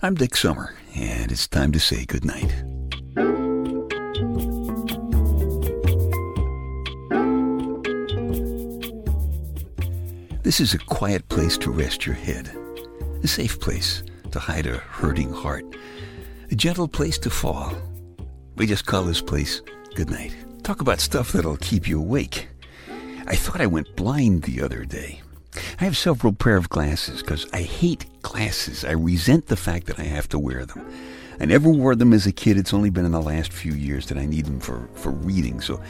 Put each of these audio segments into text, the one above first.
I'm Dick Summer, and it's time to say goodnight. This is a quiet place to rest your head, a safe place to hide a hurting heart, a gentle place to fall. We just call this place goodnight. Talk about stuff that'll keep you awake. I thought I went blind the other day. I have several pair of glasses because I hate glasses. I resent the fact that I have to wear them. I never wore them as a kid. It's only been in the last few years that I need them for, for reading. So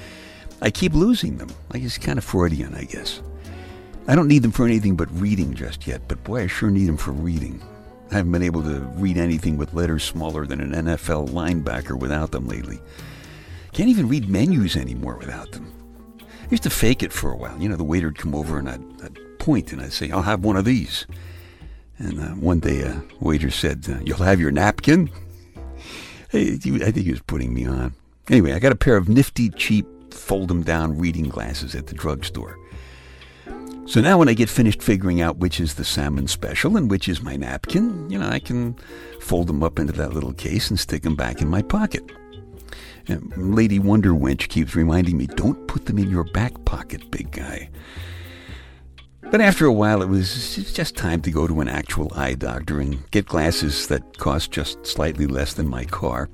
I keep losing them. I just kind of Freudian, I guess. I don't need them for anything but reading just yet, but boy, I sure need them for reading. I haven't been able to read anything with letters smaller than an NFL linebacker without them lately. Can't even read menus anymore without them. I used to fake it for a while. You know, the waiter'd come over and I'd, I'd point and I'd say, I'll have one of these. And uh, one day a waiter said, uh, You'll have your napkin? I think he was putting me on. Anyway, I got a pair of nifty, cheap, fold them down reading glasses at the drugstore. So now when I get finished figuring out which is the salmon special and which is my napkin, you know, I can fold them up into that little case and stick them back in my pocket. And Lady Wonder Wench keeps reminding me, don't put them in your back pocket, big guy. But after a while, it was just time to go to an actual eye doctor and get glasses that cost just slightly less than my car.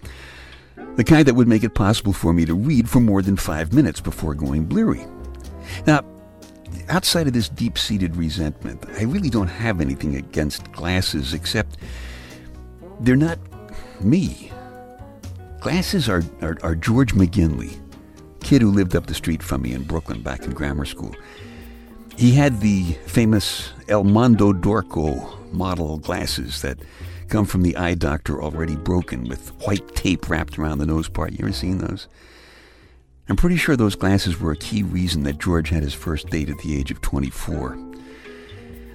The kind that would make it possible for me to read for more than five minutes before going bleary. Now, outside of this deep seated resentment, I really don't have anything against glasses except they're not me. Glasses are, are, are, George McGinley, kid who lived up the street from me in Brooklyn back in grammar school. He had the famous El Mondo Dorco model glasses that come from the eye doctor already broken with white tape wrapped around the nose part. You ever seen those? I'm pretty sure those glasses were a key reason that George had his first date at the age of 24.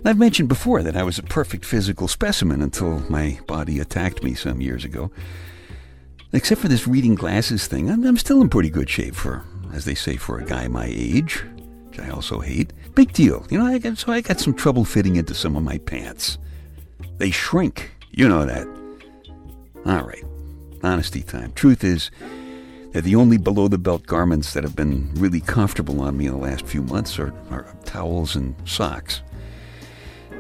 I've mentioned before that I was a perfect physical specimen until my body attacked me some years ago. Except for this reading glasses thing, I'm, I'm still in pretty good shape for, as they say, for a guy my age, I also hate. Big deal. You know, I got, so I got some trouble fitting into some of my pants. They shrink. You know that. All right. Honesty time. Truth is, they're the only below the belt garments that have been really comfortable on me in the last few months are, are towels and socks.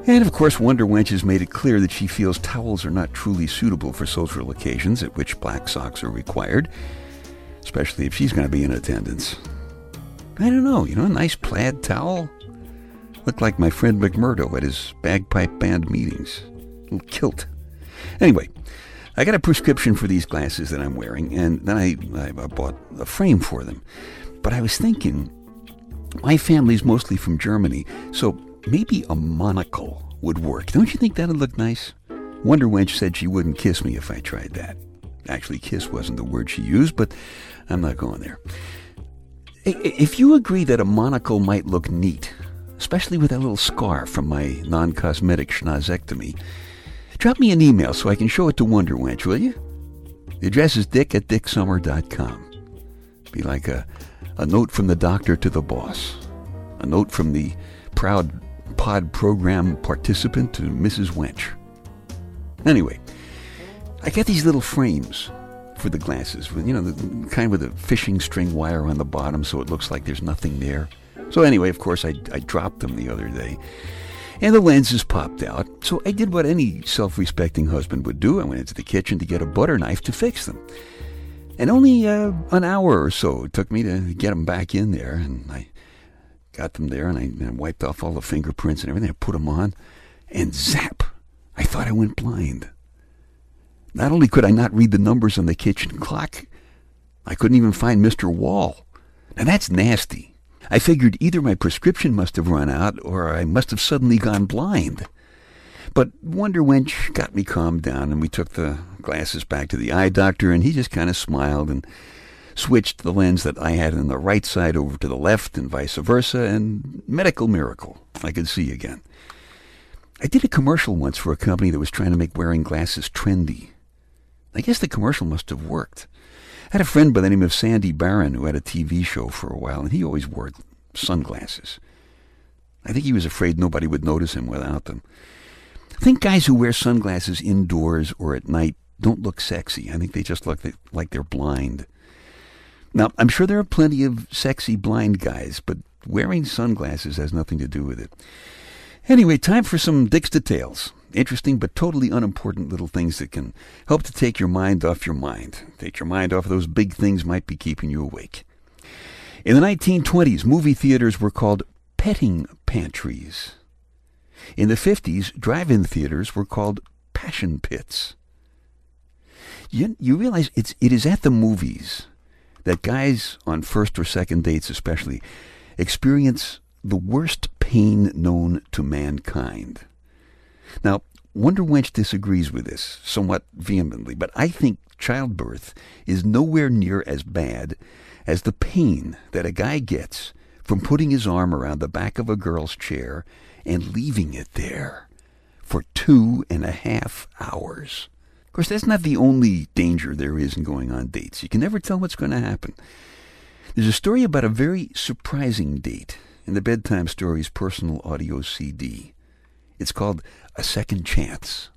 And of course, Wonder Wench has made it clear that she feels towels are not truly suitable for social occasions at which black socks are required, especially if she's going to be in attendance. I don't know, you know, a nice plaid towel? Looked like my friend McMurdo at his bagpipe band meetings. A little kilt. Anyway, I got a prescription for these glasses that I'm wearing, and then I, I bought a frame for them. But I was thinking, my family's mostly from Germany, so maybe a monocle would work. Don't you think that'd look nice? Wonder Wench said she wouldn't kiss me if I tried that. Actually, kiss wasn't the word she used, but I'm not going there. If you agree that a monocle might look neat, especially with that little scar from my non cosmetic schnozectomy, Drop me an email so I can show it to Wonder Wench, will you? The address is dick at dicksummer.com. Be like a, a note from the doctor to the boss. A note from the proud pod program participant to Mrs. Wench. Anyway, I got these little frames for the glasses, you know, the kind with a fishing string wire on the bottom so it looks like there's nothing there. So anyway, of course, I, I dropped them the other day and the lenses popped out. So I did what any self respecting husband would do. I went into the kitchen to get a butter knife to fix them. And only uh, an hour or so it took me to get them back in there. And I got them there and I, and I wiped off all the fingerprints and everything. I put them on, and zap! I thought I went blind. Not only could I not read the numbers on the kitchen clock, I couldn't even find Mr. Wall. Now that's nasty. I figured either my prescription must have run out or I must have suddenly gone blind. But Wonder Wench got me calmed down, and we took the glasses back to the eye doctor, and he just kind of smiled and switched the lens that I had on the right side over to the left, and vice versa, and medical miracle. I could see again. I did a commercial once for a company that was trying to make wearing glasses trendy. I guess the commercial must have worked. I had a friend by the name of Sandy Barron who had a TV show for a while, and he always wore sunglasses. I think he was afraid nobody would notice him without them. I think guys who wear sunglasses indoors or at night don't look sexy. I think they just look like they're blind. Now, I'm sure there are plenty of sexy blind guys, but wearing sunglasses has nothing to do with it. Anyway, time for some Dick's Details. Interesting but totally unimportant little things that can help to take your mind off your mind. Take your mind off those big things might be keeping you awake. In the 1920s, movie theaters were called petting pantries. In the 50s, drive-in theaters were called passion pits. You, you realize it's, it is at the movies that guys on first or second dates especially experience the worst pain known to mankind. Now, Wonder Wench disagrees with this somewhat vehemently, but I think childbirth is nowhere near as bad as the pain that a guy gets from putting his arm around the back of a girl's chair and leaving it there for two and a half hours. Of course, that's not the only danger there is in going on dates. You can never tell what's going to happen. There's a story about a very surprising date in the Bedtime Stories personal audio CD. It's called A Second Chance.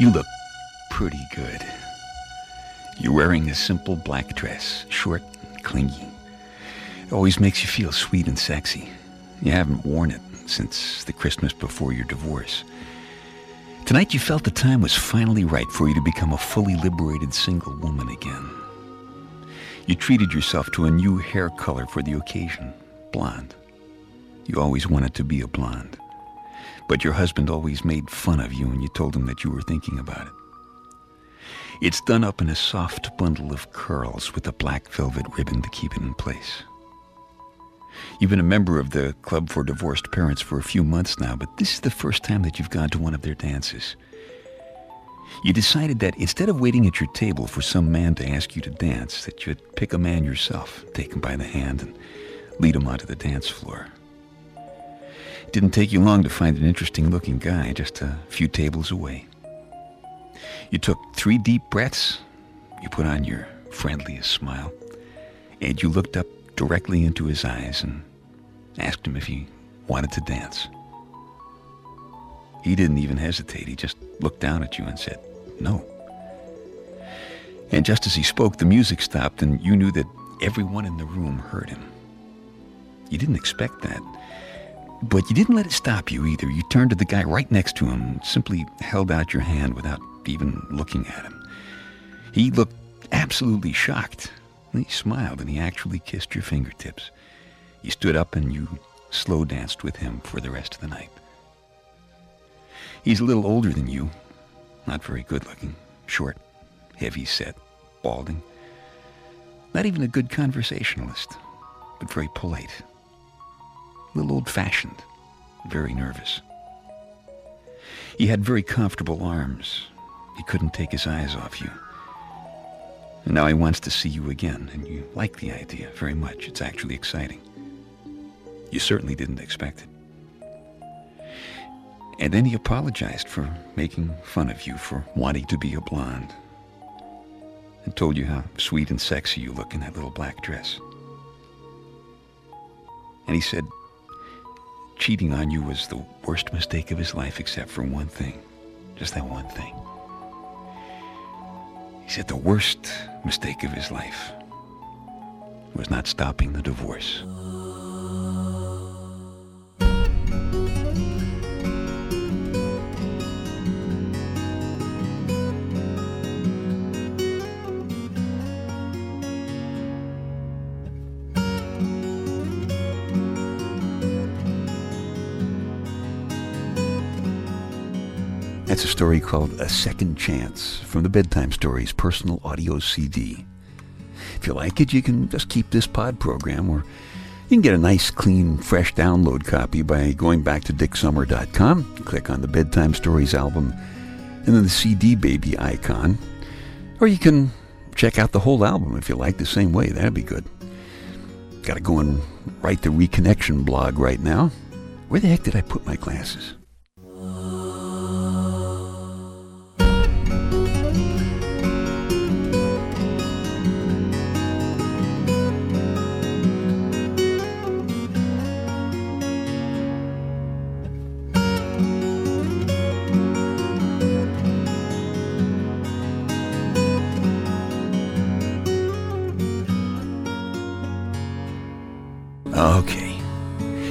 You look pretty good. You're wearing a simple black dress, short, and clingy. It always makes you feel sweet and sexy. You haven't worn it since the Christmas before your divorce. Tonight you felt the time was finally right for you to become a fully liberated single woman again. You treated yourself to a new hair color for the occasion, blonde. You always wanted to be a blonde. But your husband always made fun of you when you told him that you were thinking about it. It's done up in a soft bundle of curls with a black velvet ribbon to keep it in place. You've been a member of the Club for Divorced Parents for a few months now, but this is the first time that you've gone to one of their dances. You decided that instead of waiting at your table for some man to ask you to dance, that you'd pick a man yourself, take him by the hand, and lead him onto the dance floor. It didn't take you long to find an interesting looking guy just a few tables away. You took three deep breaths, you put on your friendliest smile, and you looked up directly into his eyes and asked him if he wanted to dance. He didn't even hesitate. He just looked down at you and said, No. And just as he spoke, the music stopped, and you knew that everyone in the room heard him. You didn't expect that. But you didn't let it stop you either. You turned to the guy right next to him and simply held out your hand without even looking at him. He looked absolutely shocked. He smiled and he actually kissed your fingertips. You stood up and you slow danced with him for the rest of the night. He's a little older than you, not very good looking, short, heavy set, balding. Not even a good conversationalist, but very polite. Little old fashioned, very nervous. He had very comfortable arms. He couldn't take his eyes off you. And now he wants to see you again, and you like the idea very much. It's actually exciting. You certainly didn't expect it. And then he apologized for making fun of you for wanting to be a blonde. And told you how sweet and sexy you look in that little black dress. And he said cheating on you was the worst mistake of his life except for one thing. Just that one thing. He said the worst mistake of his life was not stopping the divorce. That's a story called A Second Chance from the Bedtime Stories personal audio CD. If you like it, you can just keep this pod program, or you can get a nice, clean, fresh download copy by going back to dicksummer.com, click on the Bedtime Stories album, and then the CD Baby icon. Or you can check out the whole album if you like the same way. That'd be good. Got to go and write the Reconnection blog right now. Where the heck did I put my glasses?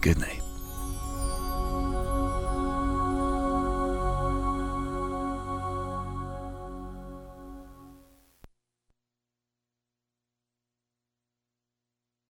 Good night.